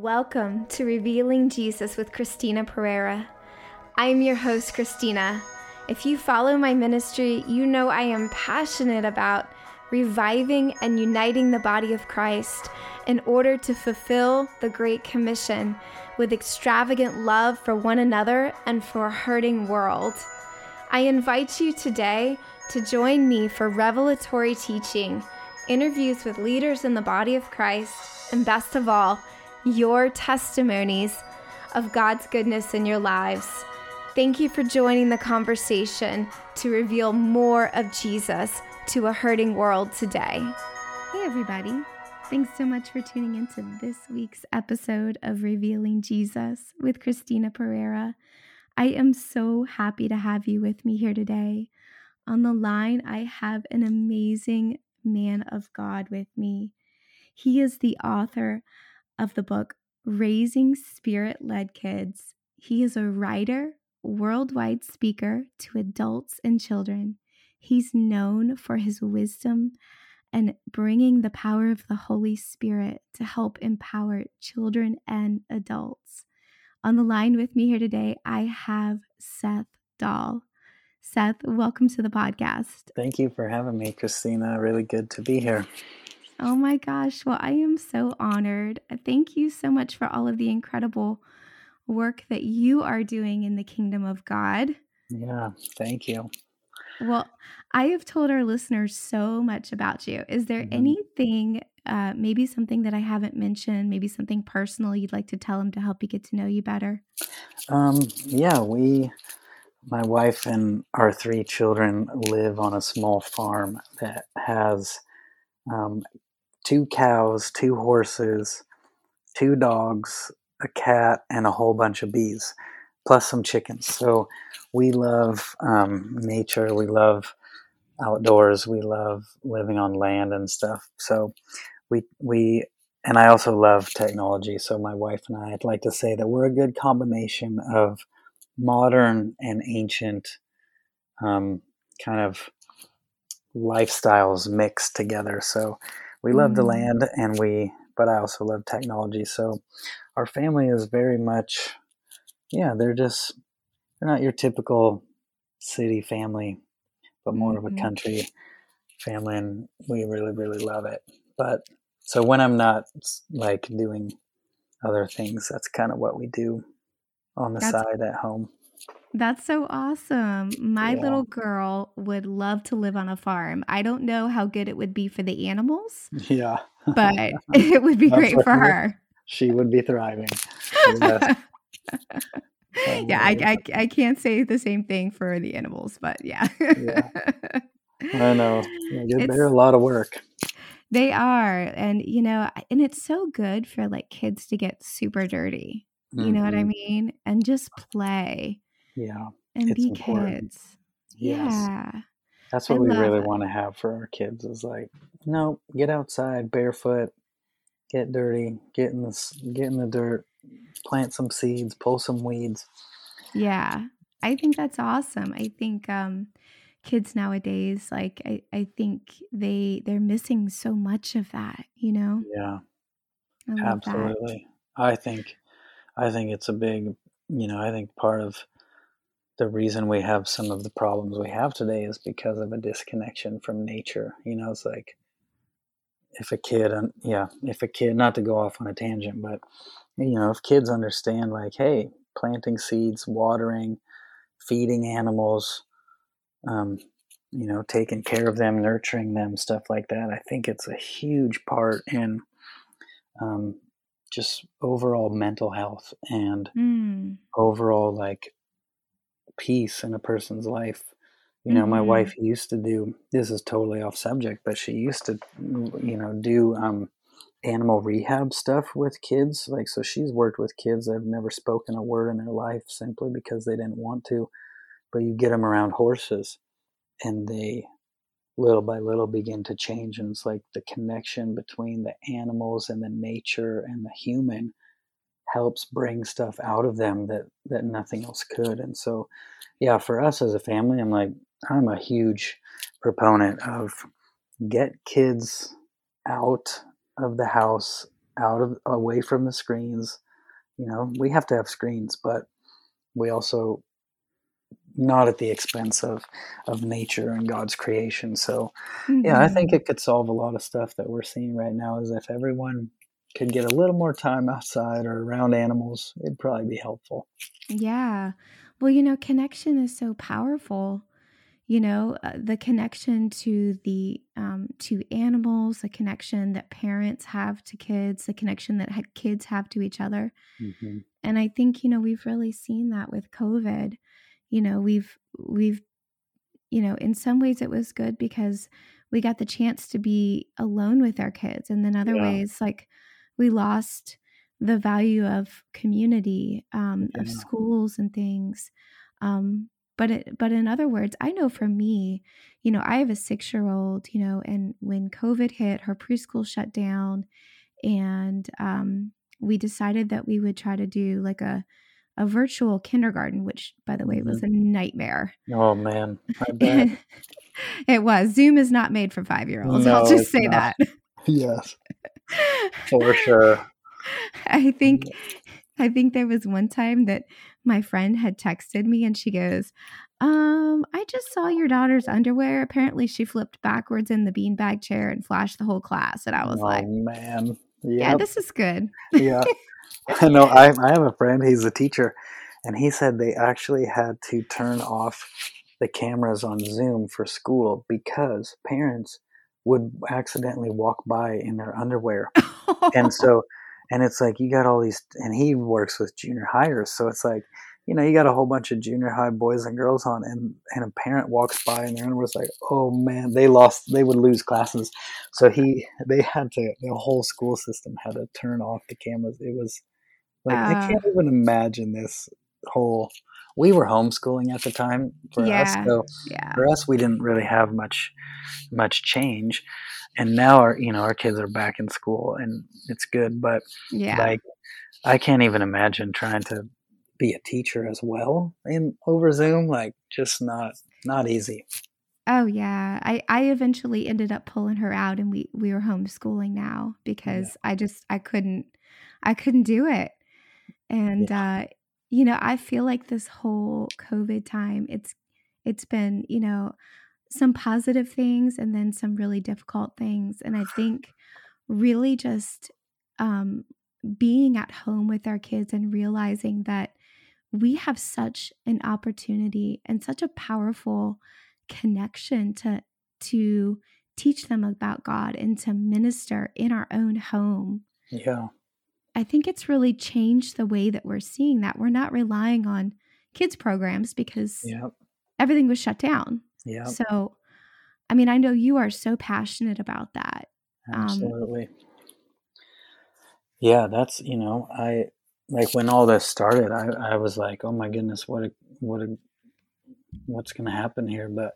Welcome to Revealing Jesus with Christina Perera. I'm your host, Christina. If you follow my ministry, you know I am passionate about reviving and uniting the body of Christ in order to fulfill the Great Commission with extravagant love for one another and for a hurting world. I invite you today to join me for revelatory teaching, interviews with leaders in the body of Christ, and best of all, your testimonies of God's goodness in your lives. Thank you for joining the conversation to reveal more of Jesus to a hurting world today. Hey, everybody. Thanks so much for tuning into this week's episode of Revealing Jesus with Christina Perera. I am so happy to have you with me here today. On the line, I have an amazing man of God with me. He is the author of the book Raising Spirit Led Kids. He is a writer, worldwide speaker to adults and children. He's known for his wisdom and bringing the power of the Holy Spirit to help empower children and adults. On the line with me here today, I have Seth Dahl. Seth, welcome to the podcast. Thank you for having me, Christina. Really good to be here. Oh my gosh. Well, I am so honored. Thank you so much for all of the incredible work that you are doing in the kingdom of God. Yeah, thank you. Well, I have told our listeners so much about you. Is there mm-hmm. anything, uh, maybe something that I haven't mentioned, maybe something personal you'd like to tell them to help you get to know you better? Um, yeah, we, my wife and our three children live on a small farm that has um, two cows, two horses, two dogs, a cat, and a whole bunch of bees, plus some chickens. So we love um, nature. We love outdoors. We love living on land and stuff. So we we and I also love technology. So my wife and I, I'd like to say that we're a good combination of modern and ancient um, kind of lifestyles mixed together. So we love mm. the land and we but I also love technology. So our family is very much yeah, they're just they're not your typical city family, but more mm-hmm. of a mm-hmm. country family and we really, really love it. But so when I'm not like doing other things, that's kind of what we do on the that's, side at home. That's so awesome. My yeah. little girl would love to live on a farm. I don't know how good it would be for the animals. Yeah. but it would be great for her. She would be thriving. yeah, I, I, I can't say the same thing for the animals, but yeah. yeah. I know. They're a lot of work. They are. And, you know, and it's so good for like kids to get super dirty. You mm-hmm. know what I mm-hmm. mean? And just play. Yeah. And be important. kids. Yes. Yeah. That's what I we really want to have for our kids is like, no, get outside barefoot, get dirty, get in the get in the dirt, plant some seeds, pull some weeds. Yeah. I think that's awesome. I think um kids nowadays like I, I think they they're missing so much of that, you know? Yeah. I Absolutely. That. I think I think it's a big, you know, I think part of the reason we have some of the problems we have today is because of a disconnection from nature. You know, it's like if a kid, yeah, if a kid, not to go off on a tangent, but you know, if kids understand, like, hey, planting seeds, watering, feeding animals, um, you know, taking care of them, nurturing them, stuff like that. I think it's a huge part in um, just overall mental health and mm. overall like peace in a person's life. You know, mm-hmm. my wife used to do this is totally off subject, but she used to, you know, do um, animal rehab stuff with kids. Like, so she's worked with kids that have never spoken a word in their life simply because they didn't want to. But you get them around horses, and they little by little begin to change. And it's like the connection between the animals and the nature and the human helps bring stuff out of them that that nothing else could and so yeah for us as a family i'm like i'm a huge proponent of get kids out of the house out of away from the screens. You know, we have to have screens, but we also not at the expense of of nature and God's creation. So, mm-hmm. yeah, I think mm-hmm. it could solve a lot of stuff that we're seeing right now. Is if everyone could get a little more time outside or around animals, it'd probably be helpful. Yeah. Well, you know, connection is so powerful. You know, uh, the connection to the um, to animals, the connection that parents have to kids, the connection that ha- kids have to each other. Mm-hmm. And I think you know we've really seen that with COVID you know we've we've you know in some ways it was good because we got the chance to be alone with our kids and then other yeah. ways like we lost the value of community um, yeah. of schools and things um, but it, but in other words i know for me you know i have a six year old you know and when covid hit her preschool shut down and um, we decided that we would try to do like a a virtual kindergarten, which, by the way, mm-hmm. was a nightmare. Oh man, it was. Zoom is not made for five year olds. No, I'll just say not. that. Yes, for sure. I think, I think there was one time that my friend had texted me, and she goes, um, I just saw your daughter's underwear. Apparently, she flipped backwards in the beanbag chair and flashed the whole class. And I was oh, like, man, yep. yeah, this is good. yeah. I know. I, I have a friend. He's a teacher, and he said they actually had to turn off the cameras on Zoom for school because parents would accidentally walk by in their underwear, and so, and it's like you got all these, and he works with junior hires, so it's like you know, you got a whole bunch of junior high boys and girls on, and and a parent walks by and they're was like, oh man, they lost, they would lose classes. So he, they had to, the whole school system had to turn off the cameras. It was like uh, I ah. can't even imagine this whole. We were homeschooling at the time for yeah, us, so yeah. for us, we didn't really have much much change. And now our, you know, our kids are back in school, and it's good. But yeah, like I can't even imagine trying to be a teacher as well in over Zoom. Like just not not easy. Oh yeah. I I eventually ended up pulling her out and we we were homeschooling now because yeah. I just I couldn't I couldn't do it. And yeah. uh you know, I feel like this whole COVID time it's it's been, you know, some positive things and then some really difficult things and I think really just um being at home with our kids and realizing that we have such an opportunity and such a powerful connection to to teach them about God and to minister in our own home. Yeah. I think it's really changed the way that we're seeing that. We're not relying on kids programs because yep. everything was shut down. Yeah. So I mean, I know you are so passionate about that. Um, Absolutely. Um, yeah, that's, you know, I like when all this started, I, I was like, oh my goodness, what a, what a, what's going to happen here? But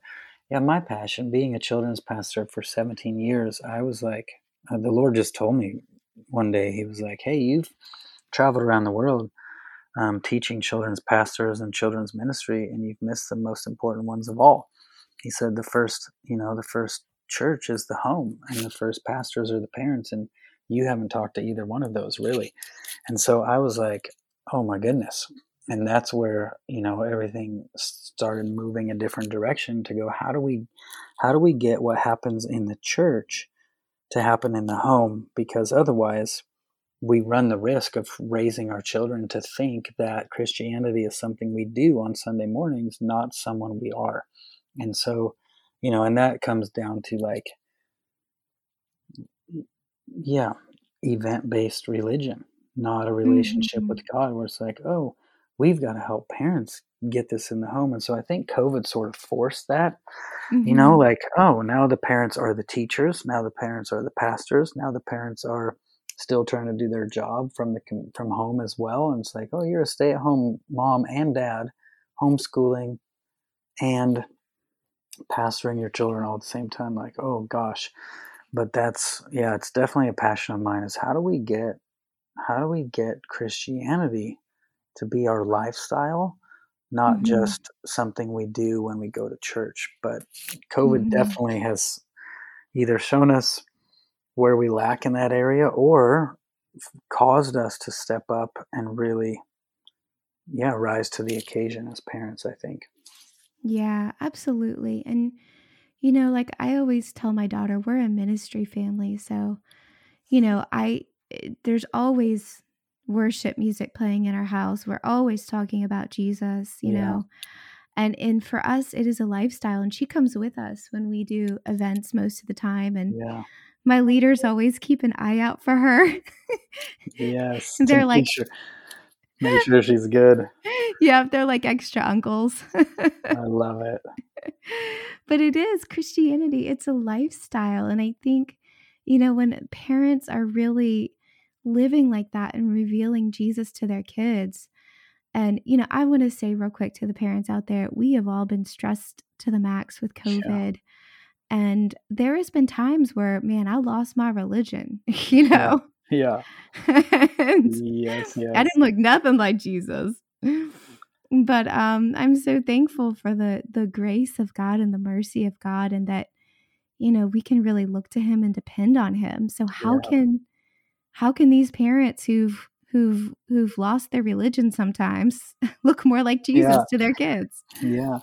yeah, my passion, being a children's pastor for 17 years, I was like, uh, the Lord just told me one day, He was like, hey, you've traveled around the world um, teaching children's pastors and children's ministry, and you've missed the most important ones of all. He said, the first, you know, the first church is the home, and the first pastors are the parents. And you haven't talked to either one of those really. And so I was like, oh my goodness. And that's where, you know, everything started moving a different direction to go, how do we how do we get what happens in the church to happen in the home? Because otherwise we run the risk of raising our children to think that Christianity is something we do on Sunday mornings, not someone we are. And so, you know, and that comes down to like yeah, event based religion, not a relationship mm-hmm. with God where it's like, oh, we've got to help parents get this in the home. And so I think COVID sort of forced that, mm-hmm. you know, mm-hmm. like, oh, now the parents are the teachers, now the parents are the pastors, now the parents are still trying to do their job from the from home as well and it's like oh you're a stay-at-home mom and dad homeschooling and pastoring your children all at the same time like oh gosh but that's yeah it's definitely a passion of mine is how do we get how do we get christianity to be our lifestyle not mm-hmm. just something we do when we go to church but covid mm-hmm. definitely has either shown us where we lack in that area or caused us to step up and really yeah rise to the occasion as parents i think yeah absolutely and you know like i always tell my daughter we're a ministry family so you know i eh, there's always worship music playing in our house we're always talking about jesus you yeah. know and and for us it is a lifestyle and she comes with us when we do events most of the time and yeah my leaders always keep an eye out for her. yes. they're like, sure, make sure she's good. Yeah, they're like extra uncles. I love it. But it is Christianity, it's a lifestyle. And I think, you know, when parents are really living like that and revealing Jesus to their kids, and, you know, I want to say real quick to the parents out there, we have all been stressed to the max with COVID. Sure and there has been times where, man, I lost my religion, you know? Yeah. yes, yes. I didn't look nothing like Jesus. But um, I'm so thankful for the the grace of God and the mercy of God and that, you know, we can really look to him and depend on him. So how yeah. can how can these parents who've who've who've lost their religion sometimes look more like Jesus yeah. to their kids? Yeah.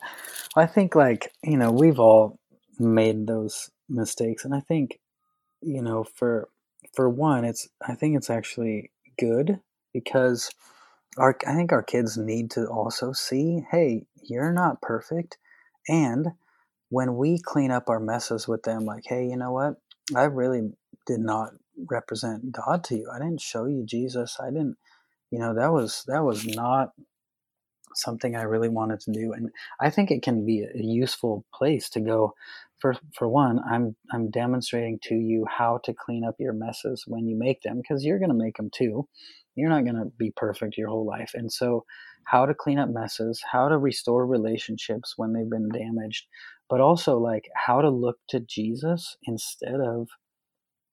I think like, you know, we've all made those mistakes and i think you know for for one it's i think it's actually good because our i think our kids need to also see hey you're not perfect and when we clean up our messes with them like hey you know what i really did not represent god to you i didn't show you jesus i didn't you know that was that was not something I really wanted to do, and I think it can be a useful place to go. For for one, I'm I'm demonstrating to you how to clean up your messes when you make them because you're going to make them too. You're not going to be perfect your whole life, and so how to clean up messes, how to restore relationships when they've been damaged, but also like how to look to Jesus instead of,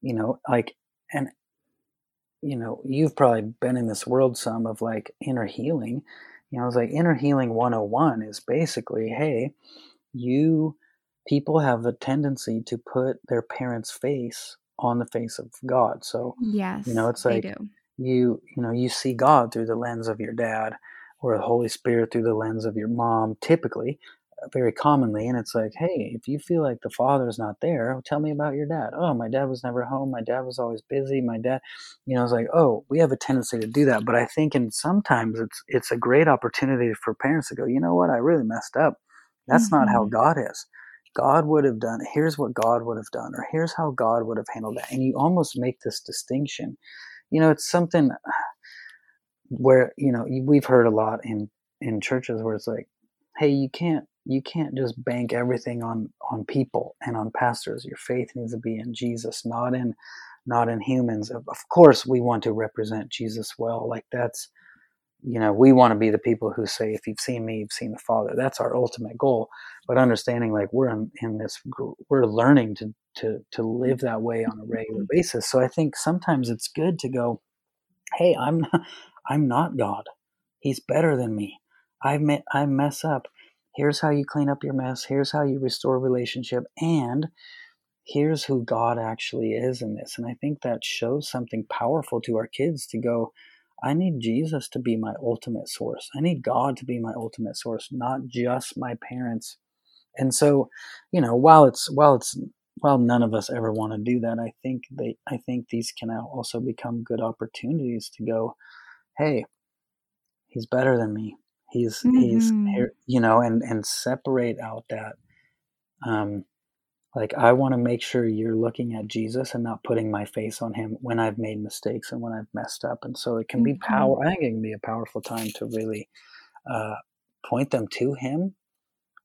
you know, like and you know, you've probably been in this world some of like inner healing you know, it's like inner healing 101 is basically, hey, you people have a tendency to put their parents' face on the face of God. So, yes, you know, it's like you, you know, you see God through the lens of your dad or the Holy Spirit through the lens of your mom, typically very commonly and it's like hey if you feel like the father's not there tell me about your dad. Oh my dad was never home. My dad was always busy. My dad you know it's like oh we have a tendency to do that. But i think and sometimes it's it's a great opportunity for parents to go you know what? I really messed up. That's mm-hmm. not how mm-hmm. god is. God would have done here's what god would have done or here's how god would have handled that. And you almost make this distinction. You know it's something where you know we've heard a lot in in churches where it's like hey you can't you can't just bank everything on on people and on pastors. Your faith needs to be in jesus not in not in humans. Of, of course we want to represent jesus well. Like that's you know we want to be the people who say if you've seen me you've seen the father. That's our ultimate goal. But understanding like we're in, in this we're learning to to to live that way on a regular mm-hmm. basis. So i think sometimes it's good to go hey i'm not, i'm not god. He's better than me. I met i mess up Here's how you clean up your mess. Here's how you restore relationship. And here's who God actually is in this. And I think that shows something powerful to our kids to go, I need Jesus to be my ultimate source. I need God to be my ultimate source, not just my parents. And so, you know, while it's while it's while none of us ever want to do that, I think they I think these can also become good opportunities to go, hey, he's better than me. He's mm-hmm. he's you know, and and separate out that um like I want to make sure you're looking at Jesus and not putting my face on him when I've made mistakes and when I've messed up. And so it can mm-hmm. be power I think it can be a powerful time to really uh point them to him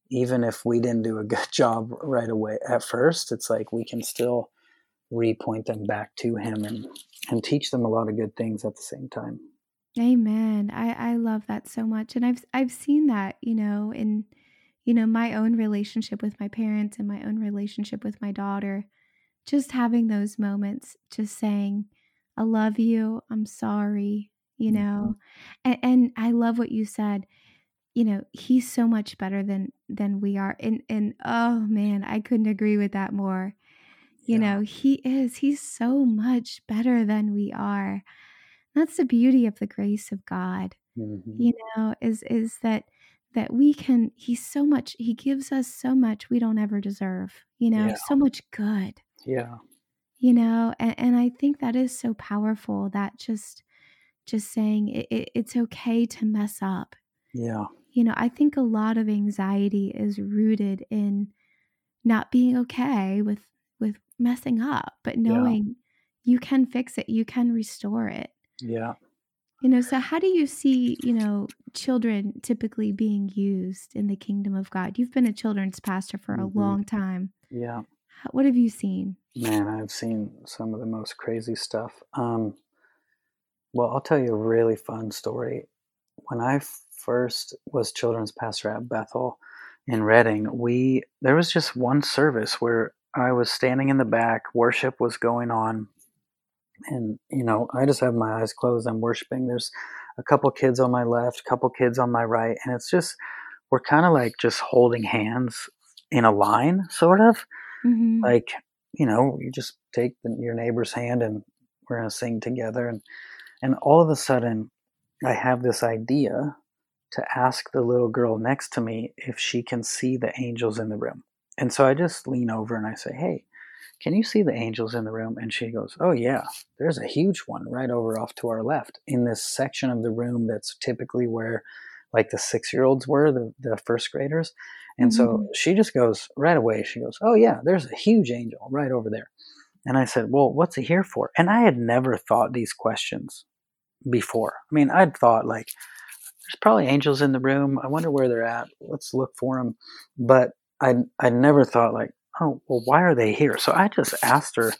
even if we didn't do a good job right away at first it's like we can still repoint them back to him and and teach them a lot of good things at the same time Amen. I I love that so much and I've I've seen that, you know, in you know, my own relationship with my parents and my own relationship with my daughter. Just having those moments just saying, "I love you. I'm sorry." You mm-hmm. know. And and I love what you said. You know, he's so much better than than we are. And and oh man, I couldn't agree with that more. You yeah. know, He is. He's so much better than we are. That's the beauty of the grace of God. Mm-hmm. You know, is is that that we can he's so much he gives us so much we don't ever deserve you know yeah. so much good yeah you know and, and i think that is so powerful that just just saying it, it, it's okay to mess up yeah you know i think a lot of anxiety is rooted in not being okay with with messing up but knowing yeah. you can fix it you can restore it yeah you know, so how do you see, you know, children typically being used in the kingdom of God? You've been a children's pastor for a mm-hmm. long time. Yeah. What have you seen? Man, I've seen some of the most crazy stuff. Um, well, I'll tell you a really fun story. When I first was children's pastor at Bethel in Redding, we there was just one service where I was standing in the back, worship was going on, and you know i just have my eyes closed i'm worshiping there's a couple kids on my left a couple kids on my right and it's just we're kind of like just holding hands in a line sort of mm-hmm. like you know you just take the, your neighbor's hand and we're going to sing together and and all of a sudden i have this idea to ask the little girl next to me if she can see the angels in the room and so i just lean over and i say hey can you see the angels in the room? And she goes, Oh, yeah, there's a huge one right over off to our left in this section of the room that's typically where like the six year olds were, the, the first graders. And mm-hmm. so she just goes right away, she goes, Oh, yeah, there's a huge angel right over there. And I said, Well, what's it here for? And I had never thought these questions before. I mean, I'd thought like, there's probably angels in the room. I wonder where they're at. Let's look for them. But I I never thought like, oh, well, why are they here? So I just asked her,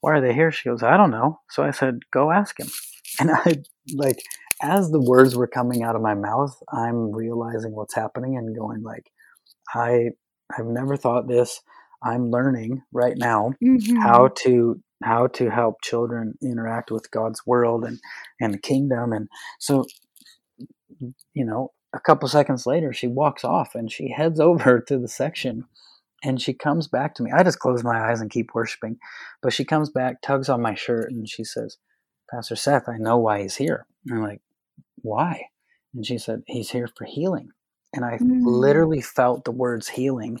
why are they here? She goes, I don't know. So I said, go ask him. And I, like, as the words were coming out of my mouth, I'm realizing what's happening and going, like, I, I've never thought this. I'm learning right now mm-hmm. how to how to help children interact with God's world and and the kingdom and so you know a couple seconds later she walks off and she heads over to the section and she comes back to me. I just close my eyes and keep worshiping. But she comes back, tugs on my shirt, and she says, Pastor Seth, I know why he's here. And I'm like, why? And she said, he's here for healing. And I mm. literally felt the words healing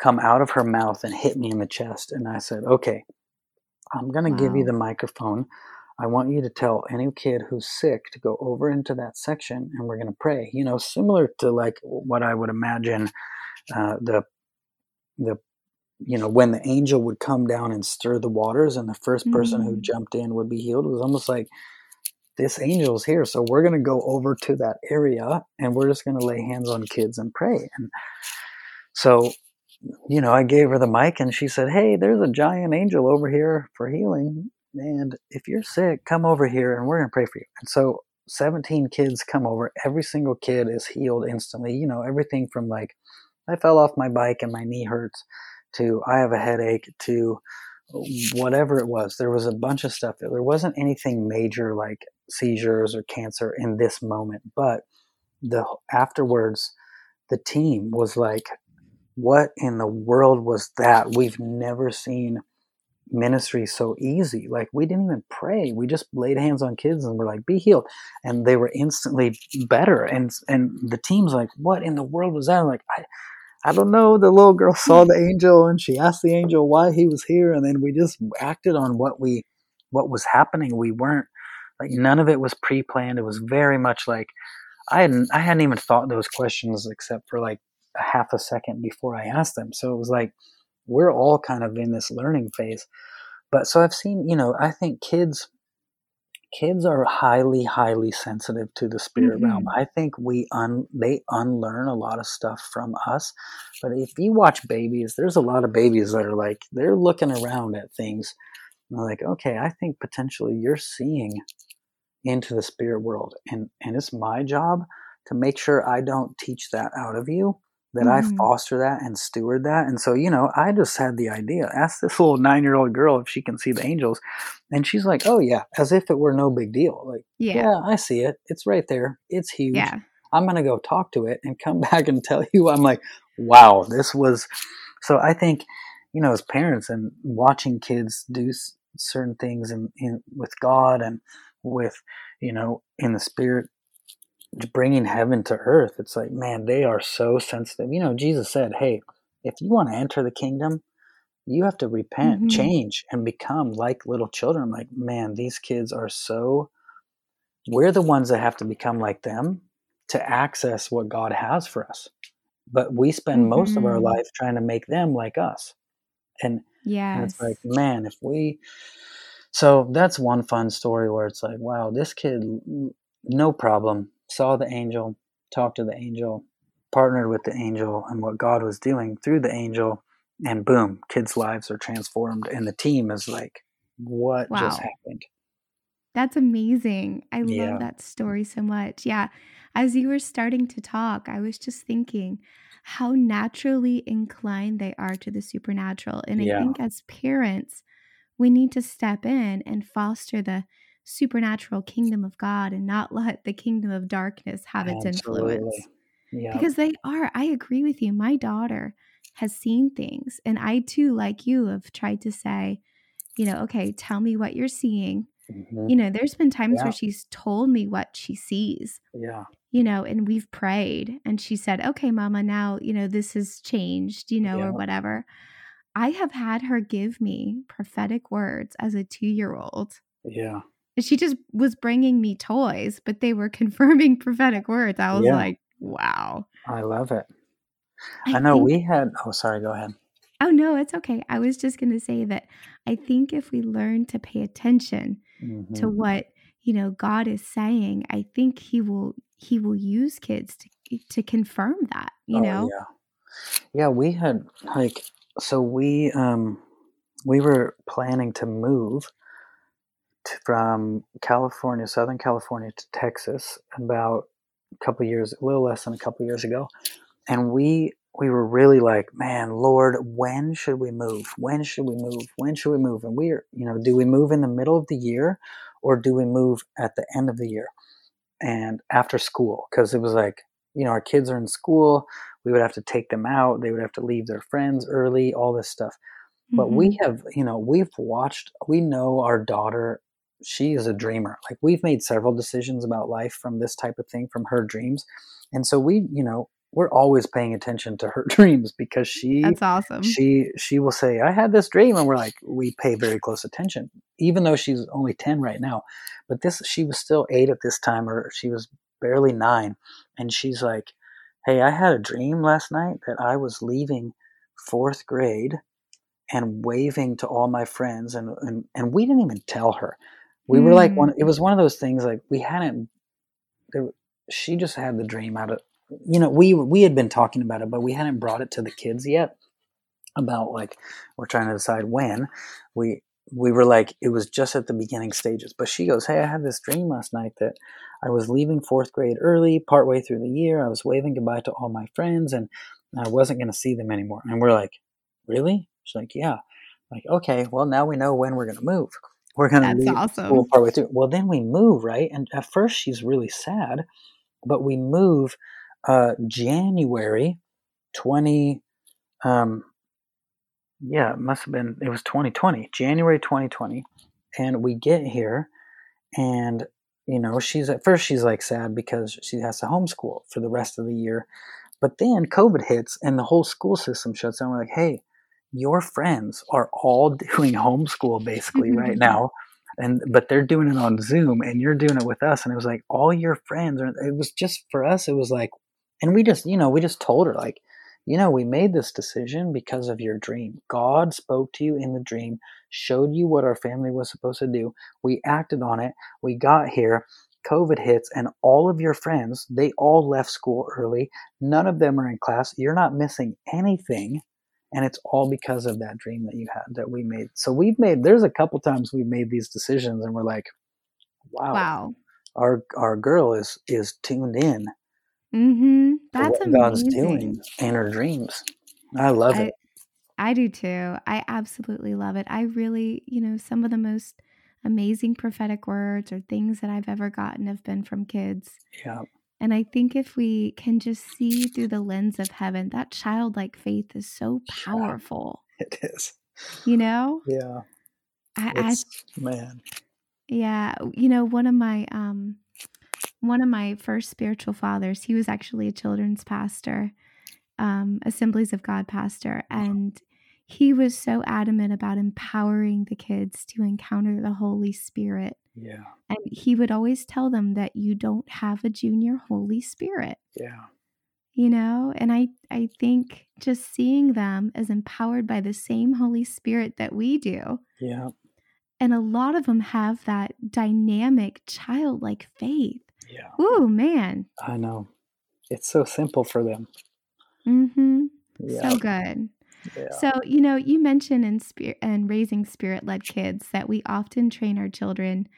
come out of her mouth and hit me in the chest. And I said, okay, I'm going to wow. give you the microphone. I want you to tell any kid who's sick to go over into that section and we're going to pray. You know, similar to like what I would imagine uh, the the you know when the angel would come down and stir the waters and the 1st person mm-hmm. who jumped in would be healed it was almost like this angel's here so we're going to go over to that area and we're just going to lay hands on kids and pray and so you know i gave her the mic and she said hey there's a giant angel over here for healing and if you're sick come over here and we're going to pray for you and so 17 kids come over every single kid is healed instantly you know everything from like I fell off my bike and my knee hurts, to I have a headache, to whatever it was. There was a bunch of stuff. There wasn't anything major like seizures or cancer in this moment, but the afterwards, the team was like, "What in the world was that? We've never seen." ministry so easy. Like we didn't even pray. We just laid hands on kids and we're like, be healed. And they were instantly better. And and the team's like, what in the world was that? I'm like, I I don't know. The little girl saw the angel and she asked the angel why he was here, and then we just acted on what we what was happening. We weren't like none of it was pre-planned. It was very much like I hadn't I hadn't even thought those questions except for like a half a second before I asked them. So it was like we're all kind of in this learning phase. But so I've seen, you know, I think kids kids are highly highly sensitive to the spirit mm-hmm. realm i think we un they unlearn a lot of stuff from us but if you watch babies there's a lot of babies that are like they're looking around at things and they're like okay i think potentially you're seeing into the spirit world and and it's my job to make sure i don't teach that out of you that mm-hmm. I foster that and steward that. And so, you know, I just had the idea. Ask this little nine year old girl if she can see the angels. And she's like, oh, yeah, as if it were no big deal. Like, yeah, yeah I see it. It's right there. It's huge. Yeah. I'm going to go talk to it and come back and tell you. I'm like, wow, this was. So I think, you know, as parents and watching kids do certain things in, in with God and with, you know, in the spirit, bringing heaven to earth. It's like, man, they are so sensitive. You know, Jesus said, hey, if you want to enter the kingdom, you have to repent, mm-hmm. change, and become like little children. I'm like, man, these kids are so. We're the ones that have to become like them to access what God has for us. But we spend mm-hmm. most of our mm-hmm. life trying to make them like us. And, yes. and it's like, man, if we. So that's one fun story where it's like, wow, this kid, no problem, saw the angel, talked to the angel, partnered with the angel and what God was doing through the angel, and boom, kids' lives are transformed. And the team is like, what wow. just happened? That's amazing. I yeah. love that story so much. Yeah. As you were starting to talk, I was just thinking how naturally inclined they are to the supernatural. And I yeah. think as parents, we need to step in and foster the supernatural kingdom of God and not let the kingdom of darkness have its Absolutely. influence. Yeah. Because they are, I agree with you. My daughter has seen things. And I too, like you, have tried to say, you know, okay, tell me what you're seeing. Mm-hmm. You know, there's been times yeah. where she's told me what she sees. Yeah. You know, and we've prayed and she said, okay, mama, now, you know, this has changed, you know, yeah. or whatever. I have had her give me prophetic words as a two year old. Yeah. She just was bringing me toys, but they were confirming prophetic words. I was yeah. like, wow. I love it. I, I know think, we had, oh, sorry, go ahead. Oh, no, it's okay. I was just going to say that I think if we learn to pay attention mm-hmm. to what, you know, God is saying, I think he will, he will use kids to, to confirm that, you oh, know? Yeah. Yeah. We had like, so we, um, we were planning to move from California, Southern California to Texas about a couple years, a little less than a couple years ago, and we we were really like, man, Lord, when should we move? When should we move? When should we move? And we are, you know, do we move in the middle of the year, or do we move at the end of the year, and after school? Because it was like, you know, our kids are in school. We would have to take them out. They would have to leave their friends early. All this stuff. But mm-hmm. we have, you know, we've watched. We know our daughter she is a dreamer. Like we've made several decisions about life from this type of thing, from her dreams. And so we, you know, we're always paying attention to her dreams because she That's awesome. She she will say, I had this dream and we're like, we pay very close attention. Even though she's only 10 right now. But this she was still 8 at this time or she was barely 9 and she's like, "Hey, I had a dream last night that I was leaving 4th grade and waving to all my friends and, and and we didn't even tell her we mm. were like one it was one of those things like we hadn't it, she just had the dream out of you know we we had been talking about it but we hadn't brought it to the kids yet about like we're trying to decide when. We we were like it was just at the beginning stages but she goes hey i had this dream last night that i was leaving fourth grade early partway through the year i was waving goodbye to all my friends and i wasn't going to see them anymore. And we're like really? She's like yeah. Like okay well now we know when we're going to move we're going to leave awesome. school partway through. Well, then we move, right? And at first she's really sad, but we move uh, January 20, um, yeah, it must have been, it was 2020, January 2020. And we get here and, you know, she's at first she's like sad because she has to homeschool for the rest of the year. But then COVID hits and the whole school system shuts down. We're like, hey, your friends are all doing homeschool basically right now and but they're doing it on zoom and you're doing it with us and it was like all your friends are it was just for us it was like and we just you know we just told her like you know we made this decision because of your dream. God spoke to you in the dream showed you what our family was supposed to do. We acted on it. We got here. Covid hits and all of your friends they all left school early. None of them are in class. You're not missing anything and it's all because of that dream that you had that we made. So we've made there's a couple times we've made these decisions and we're like wow wow. our our girl is is tuned in mm-hmm. that's what amazing. god's doing in her dreams. I love I, it i do too. I absolutely love it. I really you know some of the most amazing prophetic words or things that i've ever gotten have been from kids. Yeah and I think if we can just see through the lens of heaven, that childlike faith is so powerful. it is. You know? Yeah. I, It's man. Yeah, you know, one of my um one of my first spiritual fathers, he was actually a children's pastor, um, Assemblies of God pastor, and he was so adamant about empowering the kids to encounter the Holy Spirit. Yeah. And he would always tell them that you don't have a junior Holy Spirit, Yeah. you know? And I I think just seeing them as empowered by the same Holy Spirit that we do, Yeah. and a lot of them have that dynamic childlike faith. Yeah. Ooh, man. I know. It's so simple for them. Mm-hmm. Yeah. So good. Yeah. So, you know, you mentioned in spirit and raising spirit led kids that we often train our children,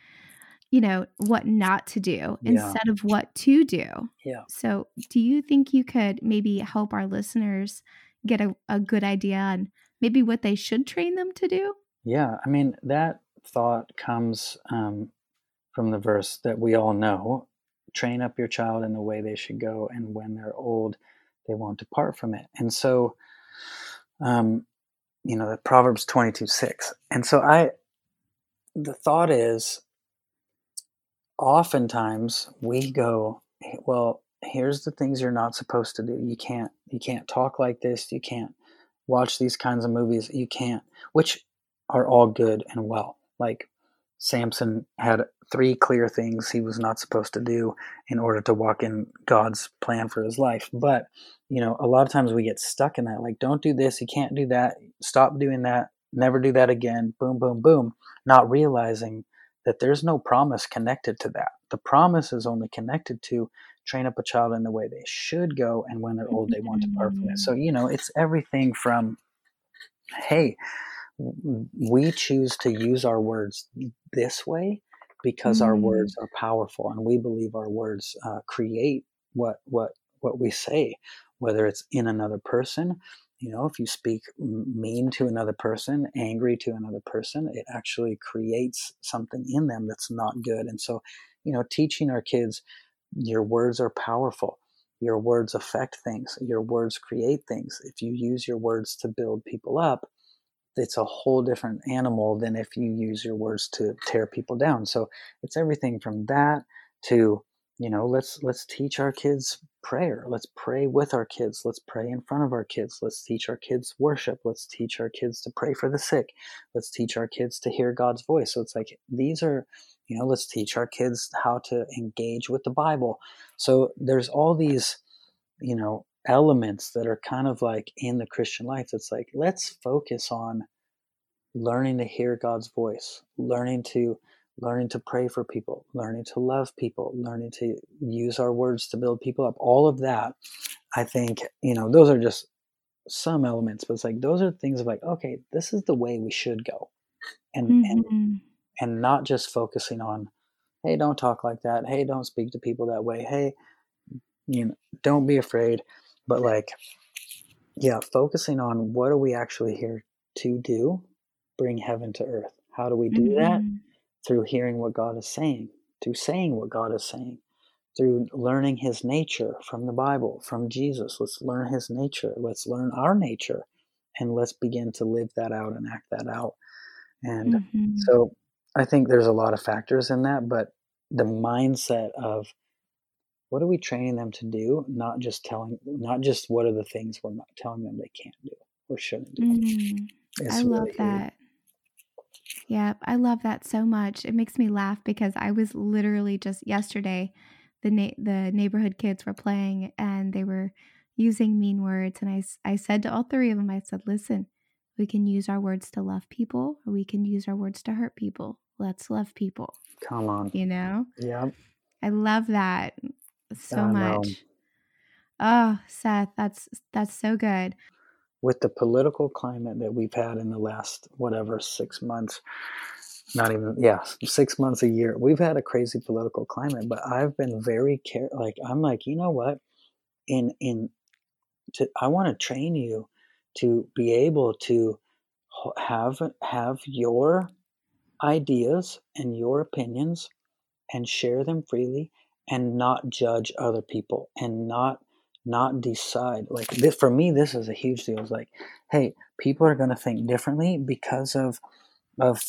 you know, what not to do Yeah. instead of what to do. Yeah. So, do you think you could maybe help our listeners get a, a good idea on maybe what they should train them to do? Yeah, I mean, that thought comes um, from the verse that we all know train up your child in the way they should go, and when they're old, they won't depart from it. And so, um, you know, the Proverbs 22 6. And so, I, the thought is oftentimes we go, well, here's the things you're not supposed to do. You can't, you can't talk like this. You can't watch these kinds of movies. You can't, which are all good and well. Like Samson had three clear things he was not supposed to do in order to walk in God's plan for his life. But, you know, a lot of times we get stuck in that. Like, don't do this. You can't do that. Stop doing that. Never do that again. Boom, boom, boom. Not realizing that there's no promise connected to that. The promise is only connected to train up a child in the way they should go, and when they're old, they want to depart from it. Mm-hmm. So, you know, it's everything from, hey, we choose to use our words this way because our Mm. words are powerful and we believe our words uh, create what what what we say whether it's in another person. You know if you speak mean to another person angry to another person it actually creates something in them that's not good. And so you know teaching our kids your words are powerful. Your words affect things. Your words create things. If you use your words to build people up it's a whole different animal than if you use your words to tear people down. So it's everything from that to you know let's let's teach our kids prayer. Let's pray with our kids. Let's pray in front of our kids. Let's teach our kids worship. Let's teach our kids to pray for the sick. Let's teach our kids to hear god's voice. So it's like these are you know let's teach our kids how to engage with the bible. So there's all these you know elements that are kind of like in the Christian life. It's like, let's focus on learning to hear God's voice, learning to learning to pray for people, learning to love people, learning to use our words to build people up. All of that, I think, you know, those are just some elements, but it's like those are things of like, okay, this is the way we should go. And and Mm-hmm. and not just focusing on, hey, don't talk like that. Hey, don't speak to people that way. Hey, you know, don't be afraid but like yeah focusing on what are we actually here to do bring heaven to earth. How do we do that? Mm-hmm. through hearing what god is saying through saying what god is saying through learning his nature from the bible from jesus. Let's learn his nature. Let's learn our nature and let's begin to live that out and act that out. And Mm-hmm. so i think there's a lot of factors in that but the mindset of what are we training them to do not just telling not just what are the things we're not telling them they can't do or shouldn't do Mm. It's I love really that. Yeah, I love that so much. It makes me laugh because I was literally just yesterday, the na- the neighborhood kids were playing and they were using mean words, and I, I said to all three of them, I said, "Listen, we can use our words to love people, or we can use our words to hurt people. Let's love people." come on You know, yeah I love that so know. much. Oh, Seth, that's that's so good. with the political climate that we've had in the last whatever six months not even yeah six months a year we've had a crazy political climate but i've been very care like i'm like you know what in in to i want to train you to be able to have have your ideas and your opinions and share them freely and not judge other people and not not decide like this for me this is a huge deal it's like hey people are going to think differently because of of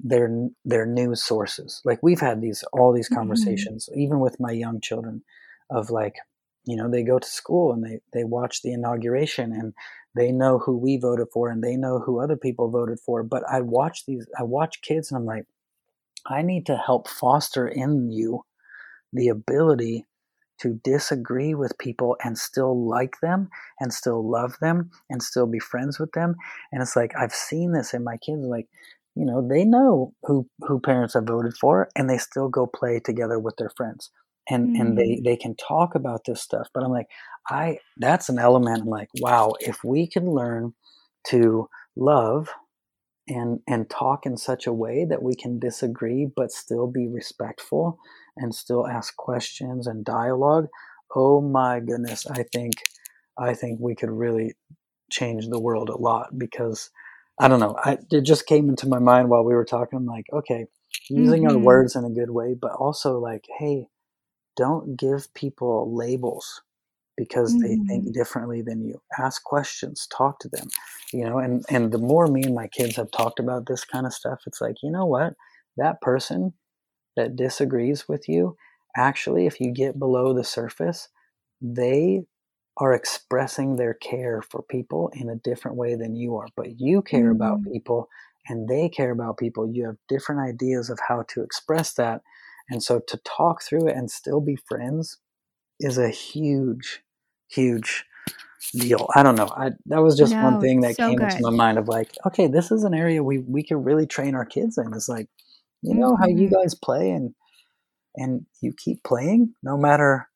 their their news sources like we've had these all these mm-hmm. conversations mm-hmm. even with my young children of like you know they go to school and they they watch the inauguration and they know who we voted for and they know who other people voted for but i watch these i watch kids and i'm like i need to help foster in you the ability to disagree with people and still like them and still love them and still be friends with them and it's like i've seen this in my kids like you know they know who who parents have voted for and they still go play together with their friends and mm-hmm. and they mm. they can talk about this stuff but i'm like i that's an element i'm like wow if we can learn to love and and talk in such a way that we can disagree but still be respectful and still ask questions and dialogue oh my goodness i think i think we could really change the world a lot because i don't know I, it just came into my mind while we were talking i'm like okay using mm-hmm. our words in a good way but also like hey don't give people labels because mm-hmm. they think mm-hmm. differently than you ask questions talk to them you know and and the more me and my kids have talked about this kind of stuff it's like you know what that person that disagrees with you actually if you get below the surface they are expressing their care for people in a different way than you are but you care mm-hmm. about people and they care about people you have different ideas of how to express that and so to talk through it and still be friends is a huge huge deal. I don't know. I that was just no, one thing that so came good. into my mind of like, okay, this is an area we we can really train our kids in. It's like, you know mm-hmm. how you mm-hmm. guys play and and you keep playing no matter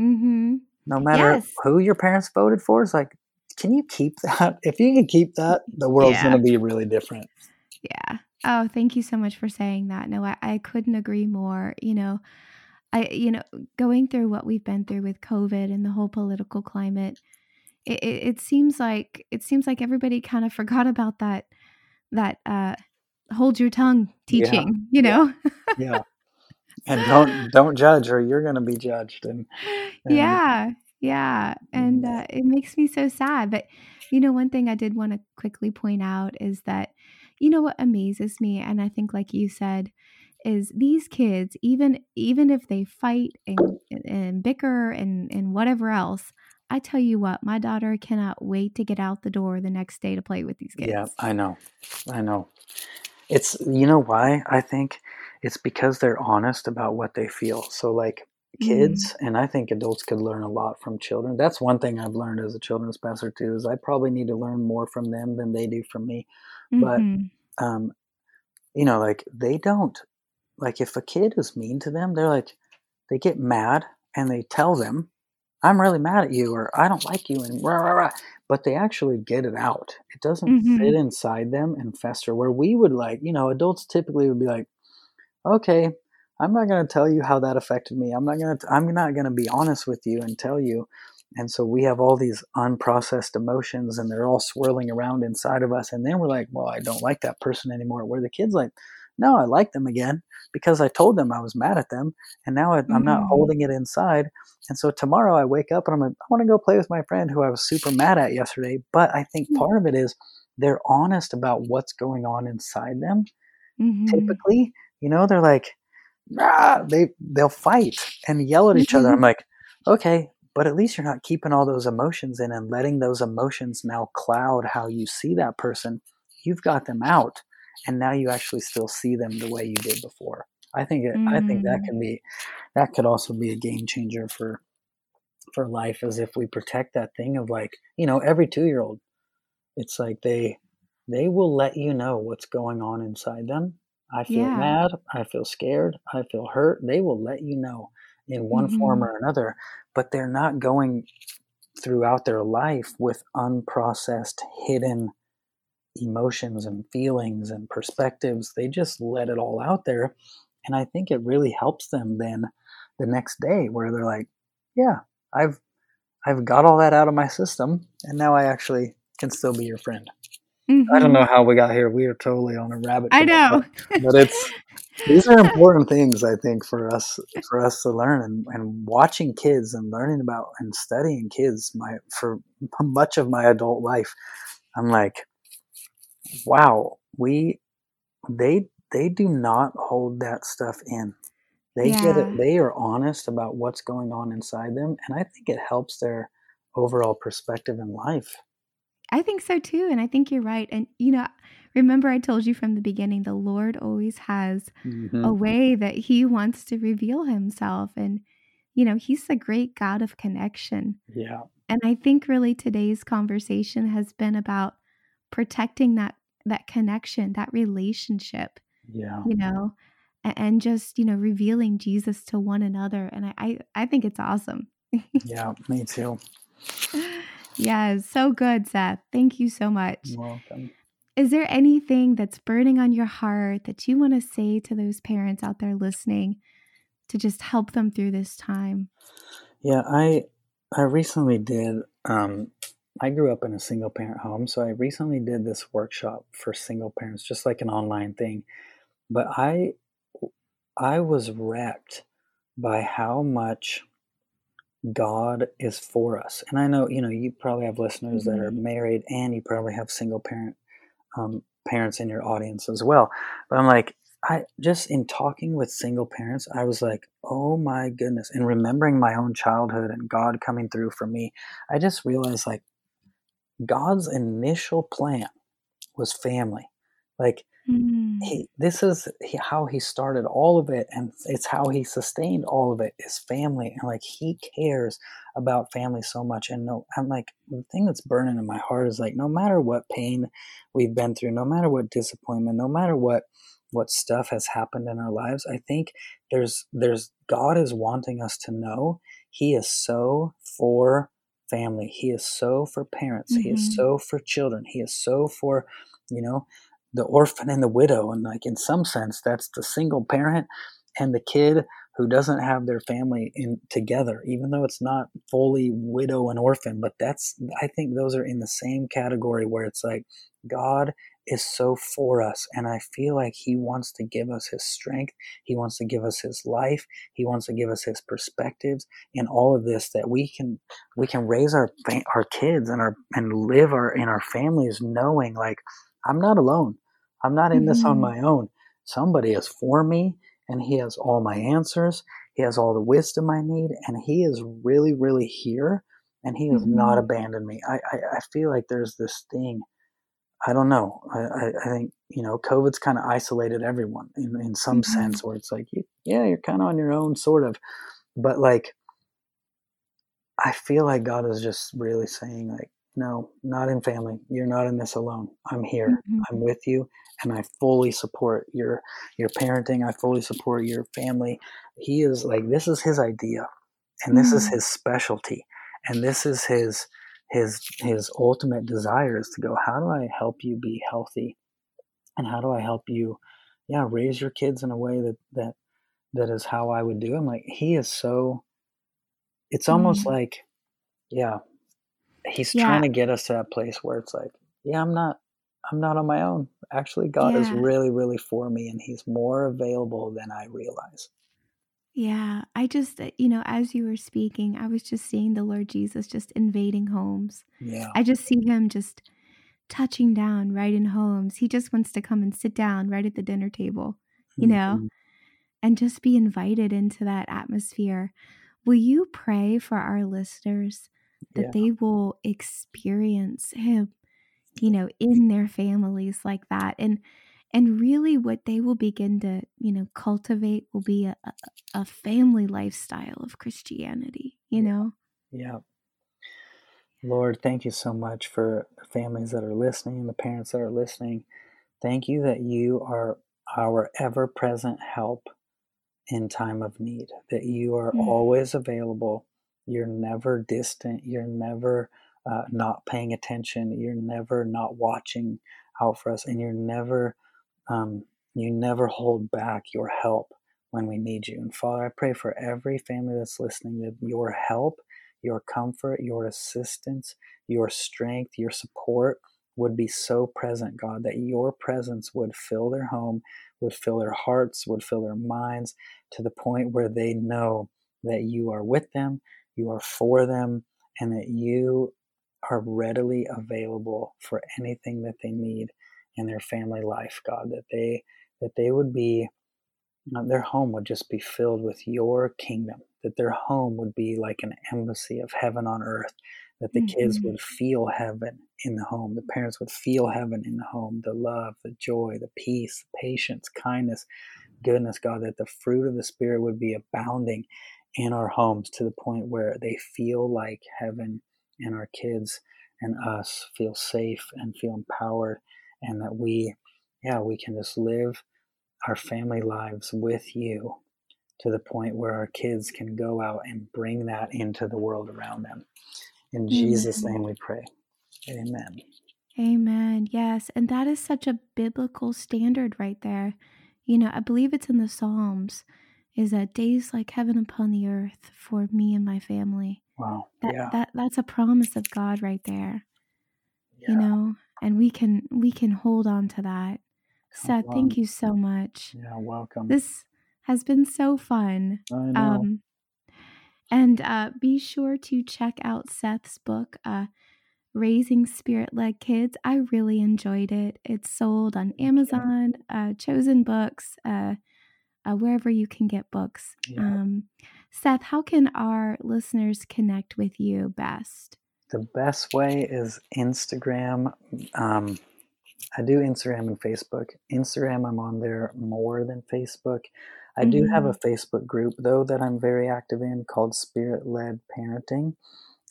mm-hmm. no matter yes. who your parents voted for. It's like, can you keep that? If you can keep that, the world's yeah. going to be really different. Yeah. Oh, thank you so much for saying that. No, I, I couldn't agree more. You know, I, you know, going through what we've been through with COVID and the whole political climate, it, it, it seems like it seems like everybody kind of forgot about that that uh, hold your tongue teaching. Yeah. You know. yeah. And don't don't judge, or you're going to be judged. And, and yeah, yeah, and uh, it makes me so sad. But you know, one thing I did want to quickly point out is that you know what amazes me, and I think, like you said, is these kids even even if they fight and, and bicker and and whatever else i tell you what my daughter cannot wait to get out the door the next day to play with these kids yeah i know i know it's you know why i think it's because they're honest about what they feel so like kids mm. and i think adults could learn a lot from children that's one thing i've learned as a children's pastor too is i probably need to learn more from them than they do from me mm-hmm. but um you know like they don't like if a kid is mean to them, they're like they get mad and they tell them, "I'm really mad at you," or "I don't like you," and rah, rah, rah. But they actually get it out. It doesn't mm-hmm. fit inside them and fester. Where we would like, you know, adults typically would be like, "Okay, I'm not going to tell you how that affected me. I'm not going to. I'm not going to be honest with you and tell you." And so we have all these unprocessed emotions and they're all swirling around inside of us. And then we're like, well, I don't like that person anymore. Where the kid's like, no, I like them again because I told them I was mad at them, and now I, mm-hmm. not holding it inside. And so tomorrow I wake up and I'm like, I want to go play with my friend who I was super mad at yesterday. But I think mm-hmm. part of it is they're honest about what's going on inside them. Mm-hmm. Typically, you know, they're like, ah, they they'll fight and yell at each other. I'm mm-hmm. like, okay, but at least you're not keeping all those emotions in and letting those emotions now cloud how you see that person. You've got them out and now you actually still see them the way you did before. I think it, mm. I think that mm. can be that could also be a game changer for for life as if we protect that thing of like you know every two year old it's like they they will let you know what's going on inside them i feel yeah. mad i feel scared i feel hurt they will let you know in one mm-hmm. form or another but they're not going throughout their life with unprocessed hidden emotions and feelings and perspectives. They just let it all out there. And I think it really helps them then the next day where they're like, yeah, I've I've got all that out of my system and now I actually can still be your friend. Mm-hmm. I don't know mm-hmm. how we got here. We are totally on a rabbit I know. But, but it's these are important things I think for us for us to learn and, and watching kids and learning about and studying kids my for much of my adult life I'm like wow we they they do not hold that stuff in they yeah. get it they are honest about what's going on inside them and I think it helps their overall perspective in life I think so too and I think you're right and you know remember I told you from the beginning the Lord always has mm-hmm. a way that he wants to reveal himself and you know he's the great God of connection. Yeah. And I think really today's conversation has been about protecting that that connection, that relationship. Yeah. You know, and, just, you know, revealing Jesus to one another and I I, I think it's awesome. yeah, me too. Yeah, so good, Seth. Thank you so much. You're welcome. Is there anything that's burning on your heart that you want to say to those parents out there listening to just help them through this time? Yeah, I I recently did um I grew up in a single parent home, so I recently did this workshop for single parents, just like an online thing. But I I was wrecked by how much God is for us. And I know, you know, you probably have listeners mm-hmm. that are mm-hmm. married and you probably have single parent um, parents in your audience as well. But I'm like, I just in talking with single parents, I was like, oh my goodness. And remembering my own childhood and God coming through for me, I just realized like God's initial plan was family. Like Mm. He, this is how he started all of it, and it's how he sustained all of it. Is family, and like he cares about family so much. And no, I'm like the thing that's burning in my heart is like no matter what pain we've been through, no matter what disappointment, no matter what what stuff has happened in our lives, I think there's there's God is wanting us to know He is so for family. He is so for parents. Mm-hmm. He is mm-hmm. so for children. He is so for you know the orphan and the widow and like in some sense that's the single parent and the kid who doesn't have their family in together even though it's not fully widow and orphan but that's i think those are in the same category where it's like god is so for us and i feel like he wants to give us his strength he wants to give us his life he wants to give us his perspectives and all of this that we can we can raise our our kids and our and live our in our families knowing like I'm not alone. I'm not in this mm-hmm. on my own. Somebody is for me, and He has all my answers. He has all the wisdom I need, and He is really, really here, and He has mm-hmm. not abandoned me. I, I, I, feel like there's this thing. I don't know. I, I, I think you know, COVID's kind of isolated everyone in in some mm-hmm. sense, where it's like, yeah, you're kind of on your own, sort of, but like. I feel like God is just really saying, like, no, not in family. You're not in this alone. I'm here. Mm-hmm. I'm with you and I fully support your your parenting. I fully support your family. He is like this is his idea and this mm-hmm. is his specialty and this is his his his ultimate desire is to go how do I help you be healthy and how do I help you yeah raise your kids in a way that that that is how I would do. I'm like he is so it's almost mm-hmm. like yeah he's yeah. trying to get us to that place where it's like, yeah, I'm not I'm not on my own. Actually, God yeah. is really, really for me, and He's more available than I realize. Yeah, I just, uh, you know, as you were speaking, I was just seeing the Lord Jesus just invading homes. Yeah. I just see Him just touching down right in homes. He just wants to come and sit down right at the dinner table, you mm-hmm. know, and just be invited into that atmosphere. Will you pray for our listeners that yeah. they will experience him you know in their families like that and and really what they will begin to you know cultivate will be a, a family lifestyle of christianity you know yeah lord thank you so much for the families that are listening and the parents that are listening thank you that you are our ever-present help in time of need that you are mm. always available you're never distant. You're never uh, not paying attention. You're never not watching out for us, and you're never um, you never hold back your help when we need you. And Father, I pray for every family that's listening that your help, your comfort, your assistance, your strength, your support would be so present, God, that your presence would fill their home, would fill their hearts, would fill their minds to the point where they know that you are with them, you are for them, and that you are readily available for anything that they need in their family life, God, that they that they would be uh, their home would just be filled with your kingdom, that their home would be like an embassy of heaven on earth, that the mm-hmm. kids would feel heaven in the home, the parents would feel heaven in the home, the love, the joy, the peace, the patience, kindness, goodness, God, that the fruit of the Spirit would be abounding in our homes to the point where they feel like heaven and our kids and us feel safe and feel empowered and that we yeah we can just live our family lives with you to the point where our kids can go out and bring that into the world around them. In amen. jesus name we pray. Amen. Amen. Yes and that is such a biblical standard right there. You know i believe it's in the psalms is that days like heaven upon the earth for me and my family. Wow. That, yeah. that that's a promise of god right there. Yeah. you know and we can we can hold on to that Seth, thank you so much. Yeah, welcome. This has been so fun. I know. Um, and uh, be sure to check out Seth's book, uh, Raising Spirit Led Kids. I really enjoyed it. It's sold on Amazon, uh, Chosen Books, uh, uh, wherever you can get books. Yeah. Um, Seth, how can our listeners connect with you best? The best way is Instagram. Um, I do Instagram and Facebook. Instagram, I'm on there more than Facebook. I mm-hmm. do have a mm-hmm. Facebook group, though, that I'm very active in called Spirit Led Parenting.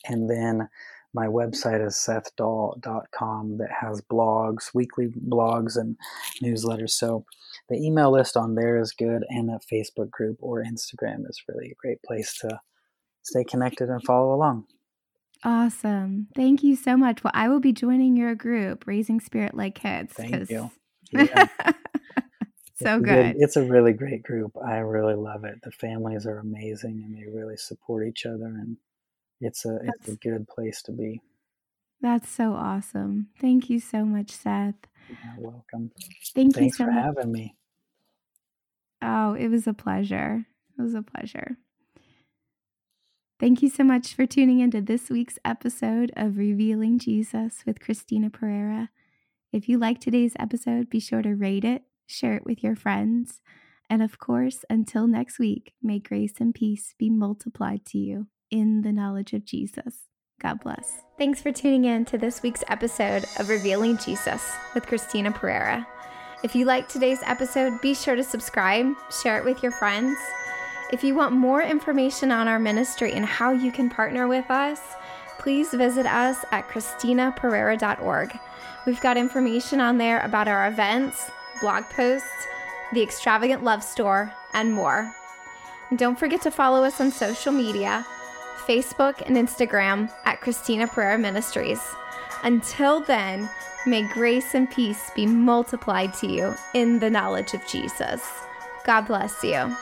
And then my website is sethdahl.com that has blogs, weekly blogs, and newsletters. So the email list on there is good, and that Facebook group or Instagram is really a great place to stay connected and follow along. Awesome. Thank you so much. Well, I will be joining your group, Raising Spirit Led Kids. Thank you. Yeah. so it's good. good. It's a really great group. I really love it. The families are amazing and they really support each other and it's a that's, it's a good place to be. That's so awesome. Thank you so much, Seth. You're welcome. Thank Thanks you so for much. having me. Oh, it was a pleasure. It was a pleasure. Thank you so much for tuning into this week's episode of Revealing Jesus with Christina Perera. If you like today's episode, be sure to rate it, share it with your friends, and of course, until next week, may grace and peace be multiplied to you in the knowledge of Jesus. God bless. Thanks for tuning in to this week's episode of Revealing Jesus with Christina Perera. If you liked today's episode, be sure to subscribe, share it with your friends if you want more information on our ministry and how you can partner with us, please visit us at ChristinaPerera.org. We've got information on there about our events, blog posts, the extravagant love store, and more. And don't forget to follow us on social media Facebook and Instagram at Christina Perera Ministries. Until then, may grace and peace be multiplied to you in the knowledge of Jesus. God bless you.